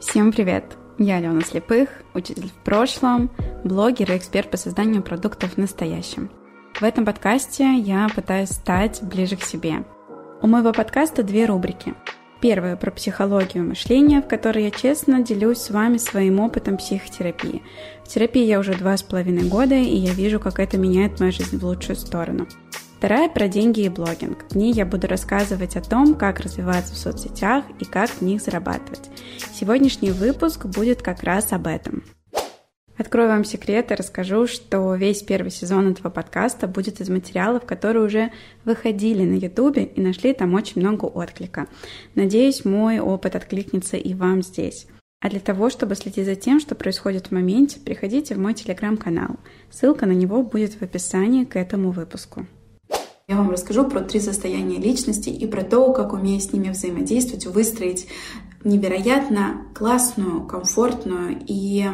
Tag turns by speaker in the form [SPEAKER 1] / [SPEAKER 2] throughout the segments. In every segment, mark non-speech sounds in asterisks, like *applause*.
[SPEAKER 1] Всем привет! Я Алена Слепых, учитель в прошлом, блогер и эксперт по созданию продуктов в настоящем. В этом подкасте я пытаюсь стать ближе к себе. У моего подкаста две рубрики. Первая про психологию мышления, в которой я честно делюсь с вами своим опытом психотерапии. В терапии я уже два с половиной года, и я вижу, как это меняет мою жизнь в лучшую сторону. Вторая про деньги и блогинг. В ней я буду рассказывать о том, как развиваться в соцсетях и как в них зарабатывать. Сегодняшний выпуск будет как раз об этом. Открою вам секрет и расскажу, что весь первый сезон этого подкаста будет из материалов, которые уже выходили на ютубе и нашли там очень много отклика. Надеюсь, мой опыт откликнется и вам здесь. А для того, чтобы следить за тем, что происходит в моменте, приходите в мой телеграм-канал. Ссылка на него будет в описании к этому выпуску. Я вам расскажу про три состояния личности и про то, как умея с ними взаимодействовать, выстроить невероятно классную, комфортную и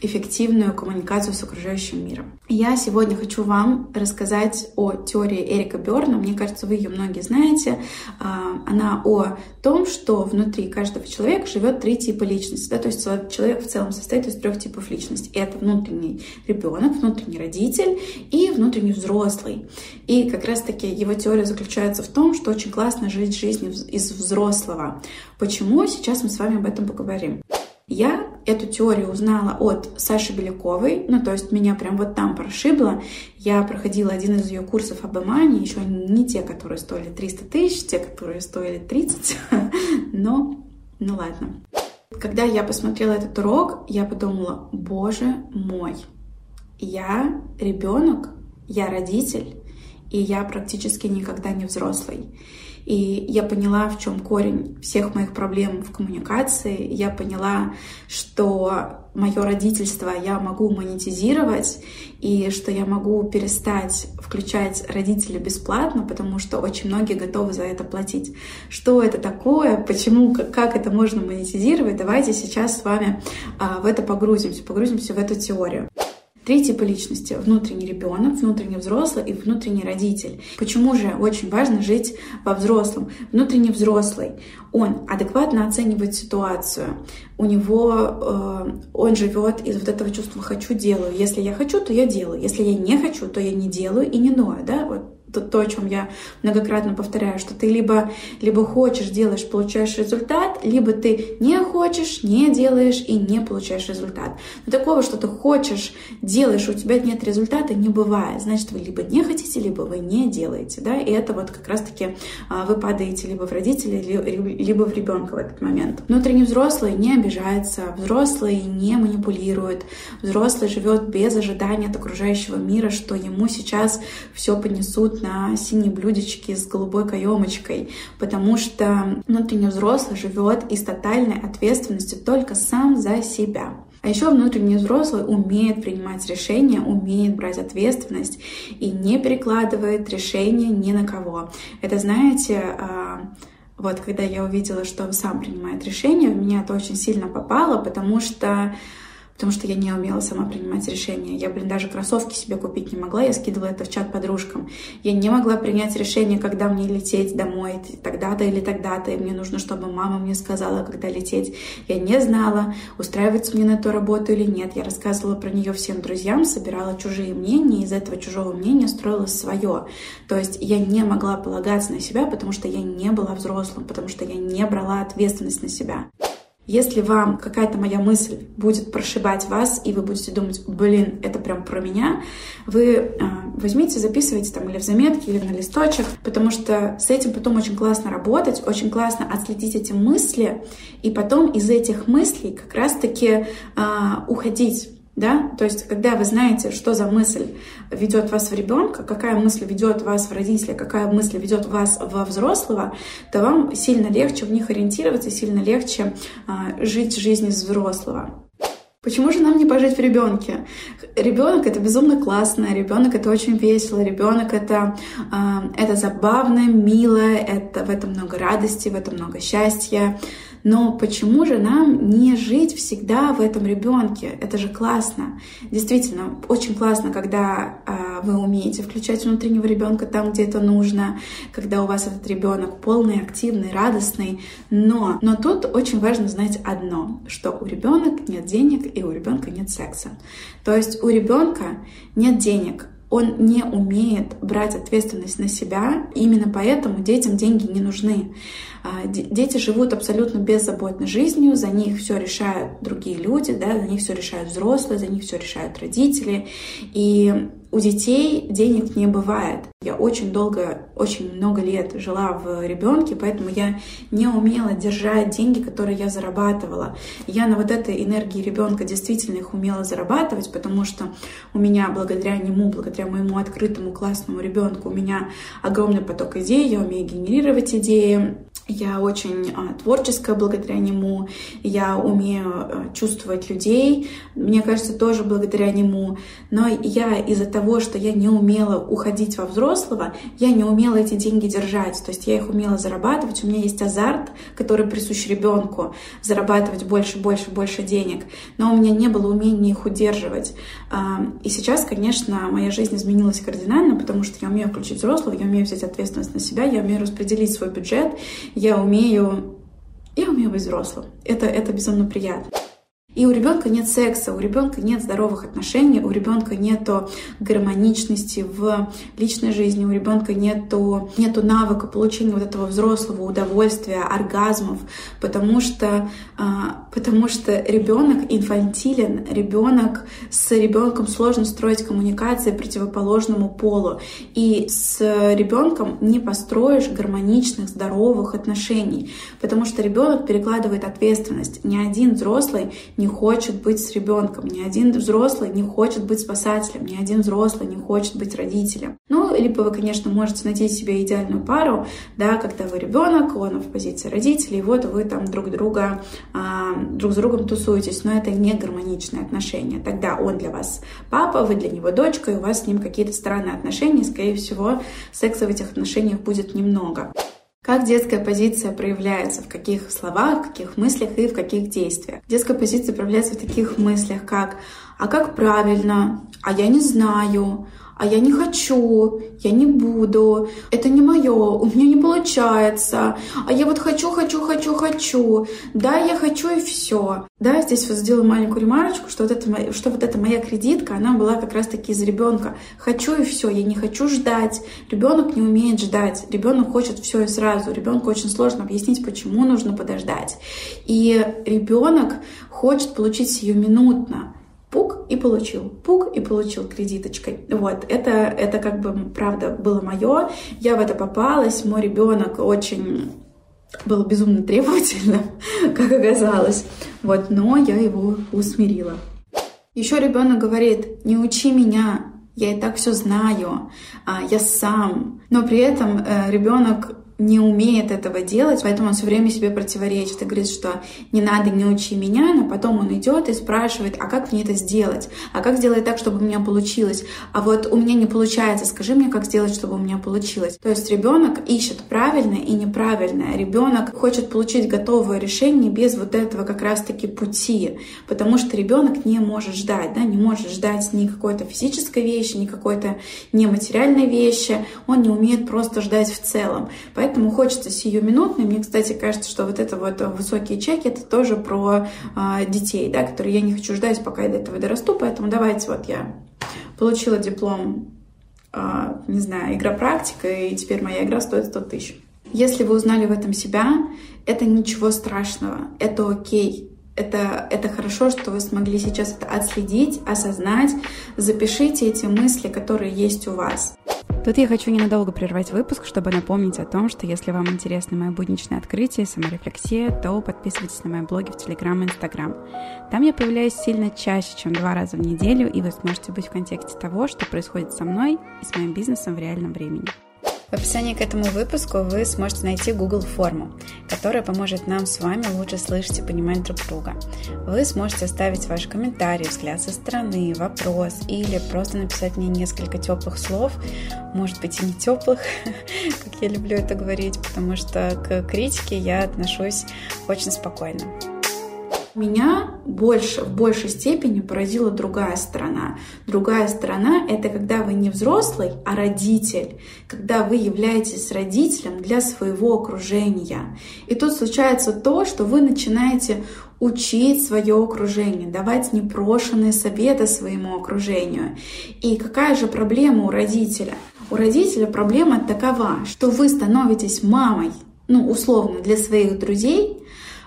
[SPEAKER 1] эффективную коммуникацию с окружающим миром. Я сегодня хочу вам рассказать о теории Эрика Берна. Мне кажется, вы ее многие знаете. А, она о том, что внутри каждого человека живет три типа личности. Да? То есть человек в целом состоит из трех типов личности. Это внутренний ребенок, внутренний родитель и внутренний взрослый. И как раз-таки его теория заключается в том, что очень классно жить жизнью из взрослого. Почему? Сейчас мы с вами об этом поговорим. Я эту теорию узнала от Саши Беляковой, ну, то есть меня прям вот там прошибло. Я проходила один из ее курсов об эмане, еще не те, которые стоили 300 тысяч, те, которые стоили 30, *laughs* но ну ладно. Когда я посмотрела этот урок, я подумала, боже мой, я ребенок, я родитель, и я практически никогда не взрослый. И я поняла, в чем корень всех моих проблем в коммуникации. Я поняла, что мое родительство я могу монетизировать, и что я могу перестать включать родителей бесплатно, потому что очень многие готовы за это платить. Что это такое, почему, как это можно монетизировать, давайте сейчас с вами а, в это погрузимся, погрузимся в эту теорию. Три типа личности. Внутренний ребенок, внутренний взрослый и внутренний родитель. Почему же очень важно жить во взрослом? Внутренний взрослый, он адекватно оценивает ситуацию. У него, э, он живет из вот этого чувства «хочу, делаю». Если я хочу, то я делаю. Если я не хочу, то я не делаю и не ною. Да? Вот то, то, о чем я многократно повторяю, что ты либо, либо хочешь, делаешь, получаешь результат, либо ты не хочешь, не делаешь и не получаешь результат. Но такого, что ты хочешь, делаешь, у тебя нет результата, не бывает. Значит, вы либо не хотите, либо вы не делаете. Да? И это вот как раз-таки а, вы падаете либо в родителей, либо в ребенка в этот момент. Внутренний взрослый не обижается, взрослый не манипулирует, взрослый живет без ожидания от окружающего мира, что ему сейчас все поднесут на синей блюдечке с голубой каемочкой, потому что внутренний взрослый живет из тотальной ответственности только сам за себя. А еще внутренний взрослый умеет принимать решения, умеет брать ответственность и не перекладывает решения ни на кого. Это, знаете, а, вот когда я увидела, что он сам принимает решения, в меня это очень сильно попало, потому что потому что я не умела сама принимать решения. Я, блин, даже кроссовки себе купить не могла, я скидывала это в чат подружкам. Я не могла принять решение, когда мне лететь домой, тогда-то или тогда-то, и мне нужно, чтобы мама мне сказала, когда лететь. Я не знала, устраивается мне на эту работу или нет. Я рассказывала про нее всем друзьям, собирала чужие мнения, из этого чужого мнения строила свое. То есть я не могла полагаться на себя, потому что я не была взрослым, потому что я не брала ответственность на себя. Если вам какая-то моя мысль будет прошибать вас, и вы будете думать, блин, это прям про меня, вы э, возьмите, записывайте там или в заметки, или на листочек, потому что с этим потом очень классно работать, очень классно отследить эти мысли, и потом из этих мыслей как раз-таки э, уходить да, то есть когда вы знаете, что за мысль ведет вас в ребенка, какая мысль ведет вас в родителя, какая мысль ведет вас во взрослого, то вам сильно легче в них ориентироваться, сильно легче а, жить жизнь из взрослого. Почему же нам не пожить в ребенке? Ребенок это безумно классно, ребенок это очень весело, ребенок это, э, это забавно, мило, это в этом много радости, в этом много счастья. Но почему же нам не жить всегда в этом ребенке? Это же классно. Действительно, очень классно, когда э, вы умеете включать внутреннего ребенка там, где это нужно, когда у вас этот ребенок полный, активный, радостный. Но, но тут очень важно знать одно, что у ребенка нет денег и у ребенка нет секса. То есть у ребенка нет денег, он не умеет брать ответственность на себя, именно поэтому детям деньги не нужны. А, дети живут абсолютно беззаботной жизнью, за них все решают другие люди, да, за них все решают взрослые, за них все решают родители. И у детей денег не бывает. Я очень долго, очень много лет жила в ребенке, поэтому я не умела держать деньги, которые я зарабатывала. Я на вот этой энергии ребенка действительно их умела зарабатывать, потому что у меня благодаря нему, благодаря моему открытому классному ребенку, у меня огромный поток идей, я умею генерировать идеи, я очень а, творческая благодаря нему, я умею а, чувствовать людей, мне кажется, тоже благодаря нему. Но я из-за того, что я не умела уходить во взрослого, я не умела эти деньги держать. То есть я их умела зарабатывать, у меня есть азарт, который присущ ребенку, зарабатывать больше, больше, больше денег. Но у меня не было умения их удерживать. А, и сейчас, конечно, моя жизнь изменилась кардинально, потому что я умею включить взрослого, я умею взять ответственность на себя, я умею распределить свой бюджет, я умею, я умею быть взрослым. Это, это безумно приятно. И у ребенка нет секса, у ребенка нет здоровых отношений, у ребенка нет гармоничности в личной жизни, у ребенка нет нету навыка получения вот этого взрослого удовольствия, оргазмов, потому что, а, потому что ребенок инфантилен, ребенок с ребенком сложно строить коммуникации противоположному полу. И с ребенком не построишь гармоничных, здоровых отношений, потому что ребенок перекладывает ответственность. Ни один взрослый не хочет быть с ребенком, ни один взрослый не хочет быть спасателем, ни один взрослый не хочет быть родителем. Ну, либо вы, конечно, можете найти себе идеальную пару, да, когда вы ребенок, он в позиции родителей, и вот вы там друг друга, а, друг с другом тусуетесь, но это не гармоничные отношения. Тогда он для вас папа, вы для него дочка, и у вас с ним какие-то странные отношения, скорее всего, секса в этих отношениях будет немного. Как детская позиция проявляется, в каких словах, в каких мыслях и в каких действиях. Детская позиция проявляется в таких мыслях, как «а как правильно?», «а я не знаю?», а я не хочу, я не буду, это не мое, у меня не получается, а я вот хочу, хочу, хочу, хочу, да, я хочу и все. Да, здесь вот сделаю маленькую ремарочку, что вот, это, что вот эта моя кредитка, она была как раз-таки из ребенка. Хочу и все, я не хочу ждать. Ребенок не умеет ждать, ребенок хочет все и сразу. Ребенку очень сложно объяснить, почему нужно подождать. И ребенок хочет получить сиюминутно пук и получил, пук и получил кредиточкой. Вот, это, это как бы, правда, было мое. Я в это попалась, мой ребенок очень был безумно требовательным, *laughs* как оказалось. Вот, но я его усмирила. Еще ребенок говорит, не учи меня, я и так все знаю, а, я сам. Но при этом э, ребенок не умеет этого делать, поэтому он все время себе противоречит и говорит, что не надо, не учи меня, но потом он идет и спрашивает, а как мне это сделать? А как сделать так, чтобы у меня получилось? А вот у меня не получается, скажи мне, как сделать, чтобы у меня получилось? То есть ребенок ищет правильное и неправильное. Ребенок хочет получить готовое решение без вот этого как раз-таки пути, потому что ребенок не может ждать, да, не может ждать ни какой-то физической вещи, ни какой-то нематериальной вещи, он не умеет просто ждать в целом. Поэтому Поэтому хочется сиюминутно. Мне, кстати, кажется, что вот это вот высокие чеки, это тоже про э, детей, да, которые я не хочу ждать, пока я до этого дорасту. Поэтому давайте вот я получила диплом, э, не знаю, игра практика, и теперь моя игра стоит 100 тысяч. Если вы узнали в этом себя, это ничего страшного, это окей. Это, это хорошо, что вы смогли сейчас это отследить, осознать. Запишите эти мысли, которые есть у вас.
[SPEAKER 2] Тут я хочу ненадолго прервать выпуск, чтобы напомнить о том, что если вам интересно мое будничное открытие, саморефлексия, то подписывайтесь на мои блоги в Телеграм и Инстаграм. Там я появляюсь сильно чаще, чем два раза в неделю, и вы сможете быть в контексте того, что происходит со мной и с моим бизнесом в реальном времени.
[SPEAKER 1] В описании к этому выпуску вы сможете найти Google форму, которая поможет нам с вами лучше слышать и понимать друг друга. Вы сможете оставить ваш комментарий, взгляд со стороны, вопрос или просто написать мне несколько теплых слов, может быть и не теплых, *laughs* как я люблю это говорить, потому что к критике я отношусь очень спокойно.
[SPEAKER 2] Меня больше, в большей степени поразила другая сторона. Другая сторона — это когда вы не взрослый, а родитель. Когда вы являетесь родителем для своего окружения. И тут случается то, что вы начинаете учить свое окружение, давать непрошенные советы своему окружению. И какая же проблема у родителя? У родителя проблема такова, что вы становитесь мамой, ну, условно, для своих друзей,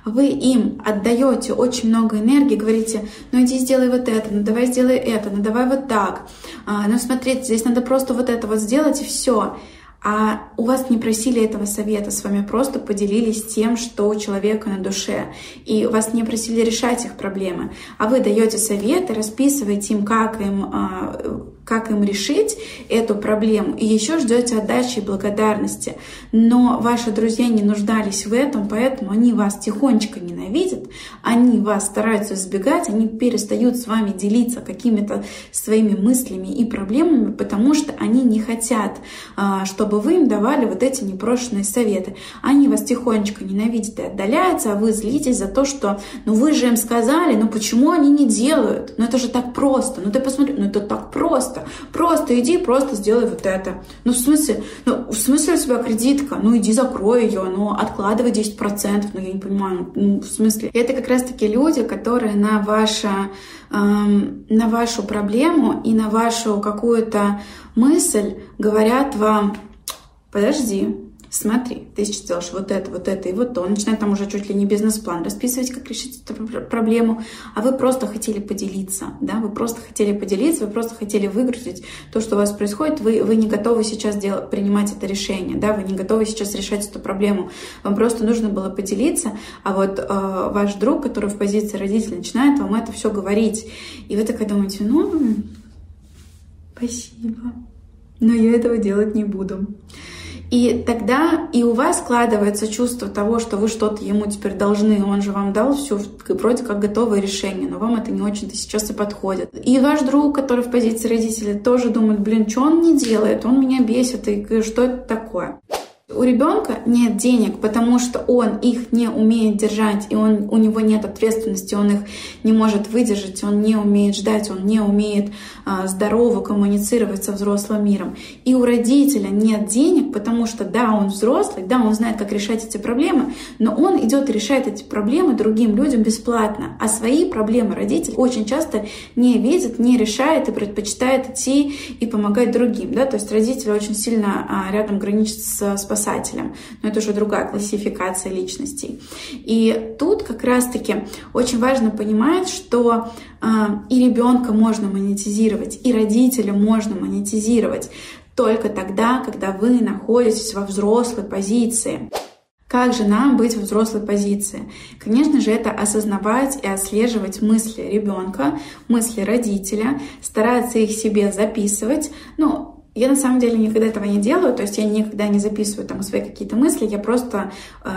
[SPEAKER 2] вы им отдаете очень много энергии, говорите, ну иди сделай вот это, ну давай сделай это, ну давай вот так, а, ну смотрите, здесь надо просто вот это вот сделать и все. А у вас не просили этого совета, с вами просто поделились тем, что у человека на душе. И вас не просили решать их проблемы. А вы даете советы, расписываете им, как им а, как им решить эту проблему, и еще ждете отдачи и благодарности. Но ваши друзья не нуждались в этом, поэтому они вас тихонечко ненавидят, они вас стараются избегать, они перестают с вами делиться какими-то своими мыслями и проблемами, потому что они не хотят, а, чтобы вы им давали вот эти непрошенные советы. Они вас тихонечко ненавидят и отдаляются, а вы злитесь за то, что ну вы же им сказали, ну почему они не делают? Ну это же так просто, ну ты посмотри, ну это так просто просто. Просто иди, просто сделай вот это. Ну, в смысле, ну, в смысле у тебя кредитка? Ну, иди закрой ее, ну, откладывай 10%, ну, я не понимаю, ну, в смысле. Это как раз-таки люди, которые на ваше, эм, на вашу проблему и на вашу какую-то мысль говорят вам, подожди, смотри, ты сейчас делаешь вот это, вот это и вот то. Он начинает там уже чуть ли не бизнес-план расписывать, как решить эту проблему, а вы просто хотели поделиться, да, вы просто хотели поделиться, вы просто хотели выгрузить то, что у вас происходит, вы, вы не готовы сейчас делать, принимать это решение, да, вы не готовы сейчас решать эту проблему, вам просто нужно было поделиться, а вот э, ваш друг, который в позиции родителя, начинает вам это все говорить, и вы такая думаете, ну, спасибо, но я этого делать не буду. И тогда и у вас складывается чувство того, что вы что-то ему теперь должны, он же вам дал все вроде как готовое решение, но вам это не очень-то сейчас и подходит. И ваш друг, который в позиции родителя, тоже думает, блин, что он не делает, он меня бесит, и что это такое? У ребенка нет денег, потому что он их не умеет держать, и он, у него нет ответственности, он их не может выдержать, он не умеет ждать, он не умеет а, здорово коммуницировать со взрослым миром. И у родителя нет денег, потому что да, он взрослый, да, он знает, как решать эти проблемы, но он идет и решает эти проблемы другим людям бесплатно. А свои проблемы родитель очень часто не видит, не решает и предпочитает идти и помогать другим. Да? То есть родители очень сильно а, рядом граничат с спасателем спасателем. Но это уже другая классификация личностей. И тут как раз-таки очень важно понимать, что э, и ребенка можно монетизировать, и родителя можно монетизировать только тогда, когда вы находитесь во взрослой позиции. Как же нам быть в взрослой позиции? Конечно же, это осознавать и отслеживать мысли ребенка, мысли родителя, стараться их себе записывать. Ну, я на самом деле никогда этого не делаю, то есть я никогда не записываю там свои какие-то мысли, я просто э,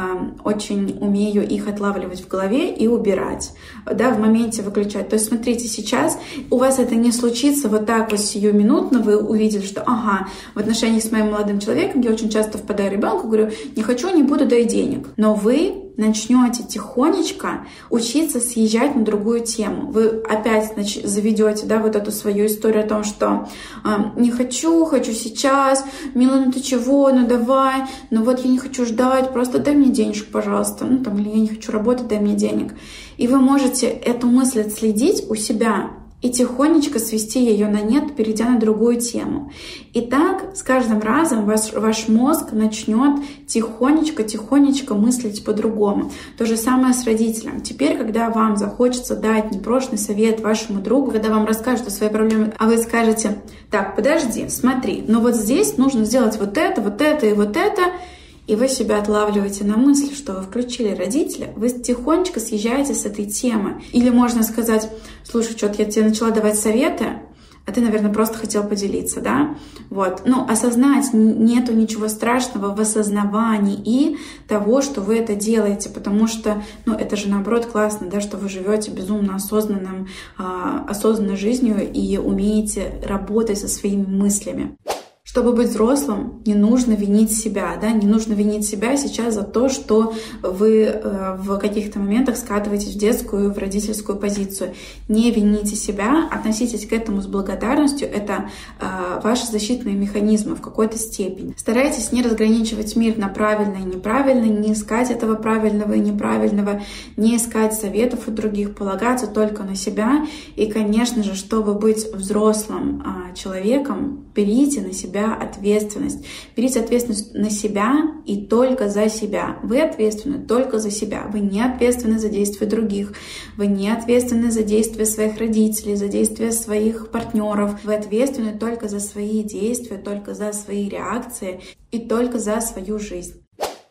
[SPEAKER 2] очень умею их отлавливать в голове и убирать, да, в моменте выключать. То есть смотрите, сейчас у вас это не случится вот так вот сиюминутно, вы увидели, что ага, в отношениях с моим молодым человеком я очень часто впадаю ребенку, говорю, не хочу, не буду, дай денег. Но вы начнете тихонечко учиться съезжать на другую тему. Вы опять заведете да, вот эту свою историю о том, что э, не хочу, хочу сейчас, мило, ну ты чего, ну давай, ну вот я не хочу ждать, просто дай мне денежку, пожалуйста, ну там, или я не хочу работать, дай мне денег. И вы можете эту мысль отследить у себя и тихонечко свести ее на нет, перейдя на другую тему. И так с каждым разом ваш, ваш мозг начнет тихонечко-тихонечко мыслить по-другому. То же самое с родителем. Теперь, когда вам захочется дать непрошенный совет вашему другу, когда вам расскажут о своей проблеме, а вы скажете, так, подожди, смотри, но вот здесь нужно сделать вот это, вот это и вот это, и вы себя отлавливаете на мысли, что вы включили родителя, вы тихонечко съезжаете с этой темы. Или можно сказать, слушай, что-то я тебе начала давать советы,
[SPEAKER 1] а ты, наверное, просто хотел поделиться, да? Вот. Ну, осознать нету ничего страшного в осознавании того, что вы это делаете, потому что, ну, это же наоборот классно, да, что вы живете безумно осознанным, а, осознанной жизнью и умеете работать со своими мыслями. Чтобы быть взрослым, не нужно винить себя, да, не нужно винить себя сейчас за то, что вы э, в каких-то моментах скатываетесь в детскую, в родительскую позицию. Не вините себя, относитесь к этому с благодарностью, это э, ваши защитные механизмы в какой-то степени. Старайтесь не разграничивать мир на правильное и неправильное, не искать этого правильного и неправильного, не искать советов у других, полагаться только на себя. И, конечно же, чтобы быть взрослым э, человеком, берите на себя себя ответственность. Берите ответственность на себя и только за себя. Вы ответственны только за себя. Вы не ответственны за действия других. Вы не ответственны за действия своих родителей, за действия своих партнеров. Вы ответственны только за свои действия, только за свои реакции и только за свою жизнь.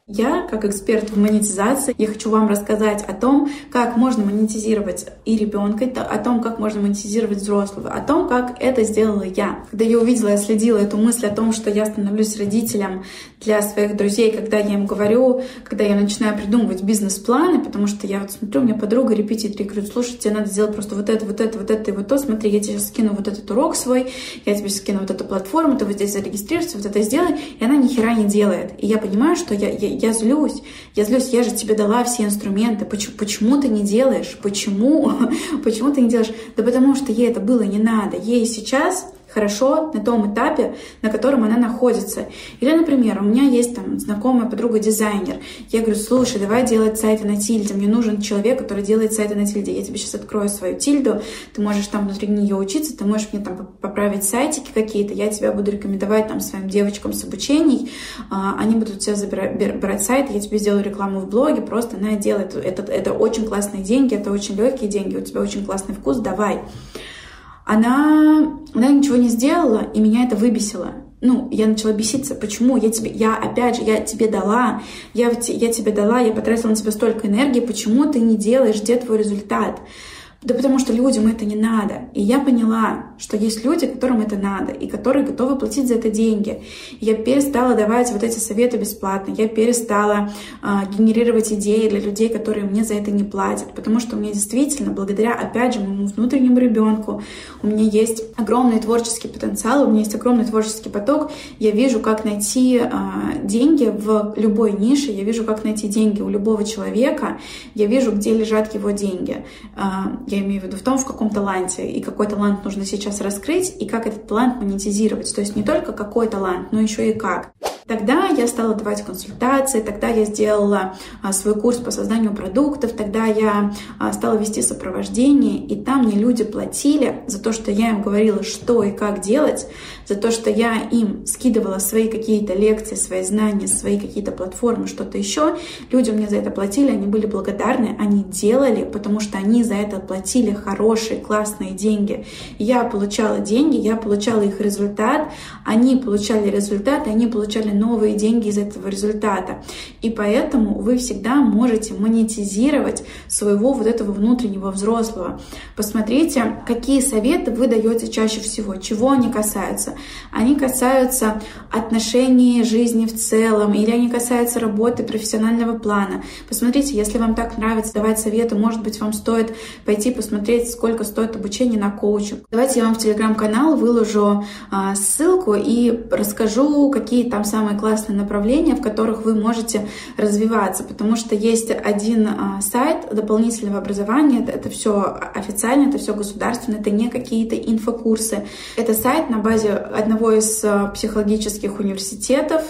[SPEAKER 1] Я, как эксперт в монетизации, я хочу вам рассказать о том, как можно монетизировать и ребенка, о том, как можно монетизировать взрослого, о том, как это сделала я. Когда я увидела, я следила эту мысль о том, что я становлюсь родителем для своих друзей, когда я им говорю, когда я начинаю придумывать бизнес-планы, потому что я вот смотрю, у меня подруга репетитор, и говорю, слушай, тебе надо сделать просто вот это, вот это, вот это и вот то, смотри, я тебе сейчас скину вот этот урок свой, я тебе скину вот эту платформу, ты вот здесь зарегистрируешься, вот это сделай, и она ни хера не делает. И я понимаю, что я, я я злюсь. Я злюсь, я же тебе дала все инструменты. Почему, почему ты не делаешь? Почему? *laughs* Почему ты не делаешь? Да потому что ей это было не надо. Ей сейчас хорошо на том этапе, на котором она находится. Или, например, у меня есть там знакомая подруга дизайнер. Я говорю, слушай, давай делать сайты на тильде. Мне нужен человек, который делает сайты на тильде. Я тебе сейчас открою свою тильду, ты можешь там внутри нее учиться, ты можешь мне там поправить сайтики какие-то, я тебя буду рекомендовать там своим девочкам с обучений, а, они будут тебя забирать, брать сайт, я тебе сделаю рекламу в блоге, просто она делает, это, это очень классные деньги, это очень легкие деньги, у тебя очень классный вкус, давай она, она ничего не сделала, и меня это выбесило. Ну, я начала беситься. Почему? Я тебе, я опять же, я тебе дала, я, я тебе дала, я потратила на тебя столько энергии, почему ты не делаешь, где твой результат? Да потому что людям это не надо. И я поняла, что есть люди, которым это надо, и которые готовы платить за это деньги. я перестала давать вот эти советы бесплатно, я перестала э, генерировать идеи для людей, которые мне за это не платят, потому что у меня действительно, благодаря, опять же, моему внутреннему ребенку, у меня есть огромный творческий потенциал, у меня есть огромный творческий поток, я вижу, как найти э, деньги в любой нише, я вижу, как найти деньги у любого человека, я вижу, где лежат его деньги. Э, я имею в виду в том, в каком таланте, и какой талант нужно сейчас раскрыть, и как этот талант монетизировать. То есть не только какой талант, но еще и как. Тогда я стала давать консультации, тогда я сделала а, свой курс по созданию продуктов, тогда я а, стала вести сопровождение, и там мне люди платили за то, что я им говорила, что и как делать, за то, что я им скидывала свои какие-то лекции, свои знания, свои какие-то платформы, что-то еще. Люди мне за это платили, они были благодарны, они делали, потому что они за это платили хорошие, классные деньги. Я получала деньги, я получала их результат, они получали результат, и они получали новые деньги из этого результата. И поэтому вы всегда можете монетизировать своего вот этого внутреннего взрослого. Посмотрите, какие советы вы даете чаще всего, чего они касаются. Они касаются отношений жизни в целом, или они касаются работы профессионального плана. Посмотрите, если вам так нравится давать советы, может быть, вам стоит пойти посмотреть, сколько стоит обучение на коучинг. Давайте я вам в телеграм-канал выложу а, ссылку и расскажу, какие там самые самые классные направления, в которых вы можете развиваться, потому что есть один а, сайт дополнительного образования, это, это все официально, это все государственно, это не какие-то инфокурсы. Это сайт на базе одного из а, психологических университетов,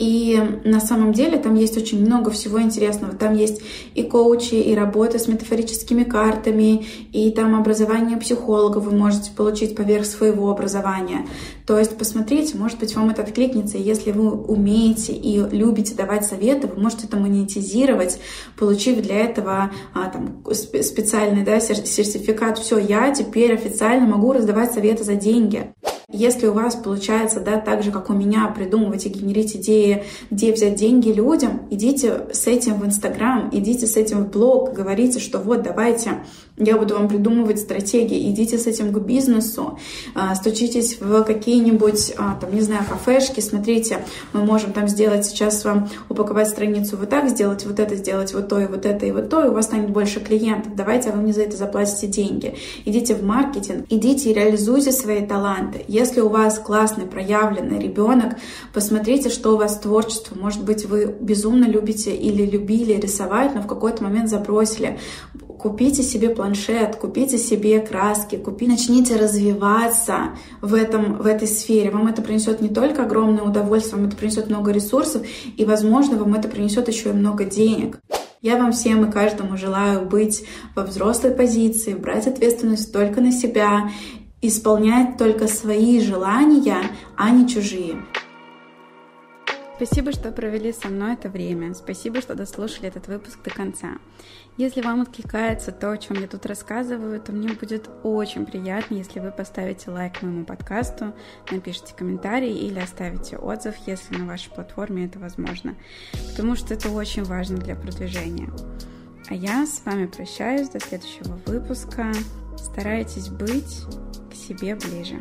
[SPEAKER 1] и на самом деле там есть очень много всего интересного. Там есть и коучи, и работа с метафорическими картами, и там образование психолога вы можете получить поверх своего образования. То есть посмотрите, может быть, вам это откликнется. Если вы умеете и любите давать советы, вы можете это монетизировать, получив для этого а, там, специальный да, сертификат. Все, я теперь официально могу раздавать советы за деньги. Если у вас получается, да, так же, как у меня, придумывать и генерить идеи, где взять деньги людям, идите с этим в Инстаграм, идите с этим в блог, говорите, что вот, давайте, я буду вам придумывать стратегии, идите с этим к бизнесу, а, стучитесь в какие-нибудь, а, там, не знаю, кафешки, смотрите, мы можем там сделать сейчас вам, упаковать страницу вот так, сделать вот это, сделать вот то и вот это и вот то, и у вас станет больше клиентов, давайте, а вы мне за это заплатите деньги. Идите в маркетинг, идите и реализуйте свои таланты. Если у вас классный, проявленный ребенок, посмотрите, что у вас творчество. Может быть, вы безумно любите или любили рисовать, но в какой-то момент забросили. Купите себе планшет, купите себе краски, купите, начните развиваться в, этом, в этой сфере. Вам это принесет не только огромное удовольствие, вам это принесет много ресурсов, и, возможно, вам это принесет еще и много денег. Я вам всем и каждому желаю быть во взрослой позиции, брать ответственность только на себя исполнять только свои желания, а не чужие.
[SPEAKER 2] Спасибо, что провели со мной это время. Спасибо, что дослушали этот выпуск до конца. Если вам откликается то, о чем я тут рассказываю, то мне будет очень приятно, если вы поставите лайк моему подкасту, напишите комментарий или оставите отзыв, если на вашей платформе это возможно, потому что это очень важно для продвижения. А я с вами прощаюсь до следующего выпуска. Старайтесь быть к себе ближе.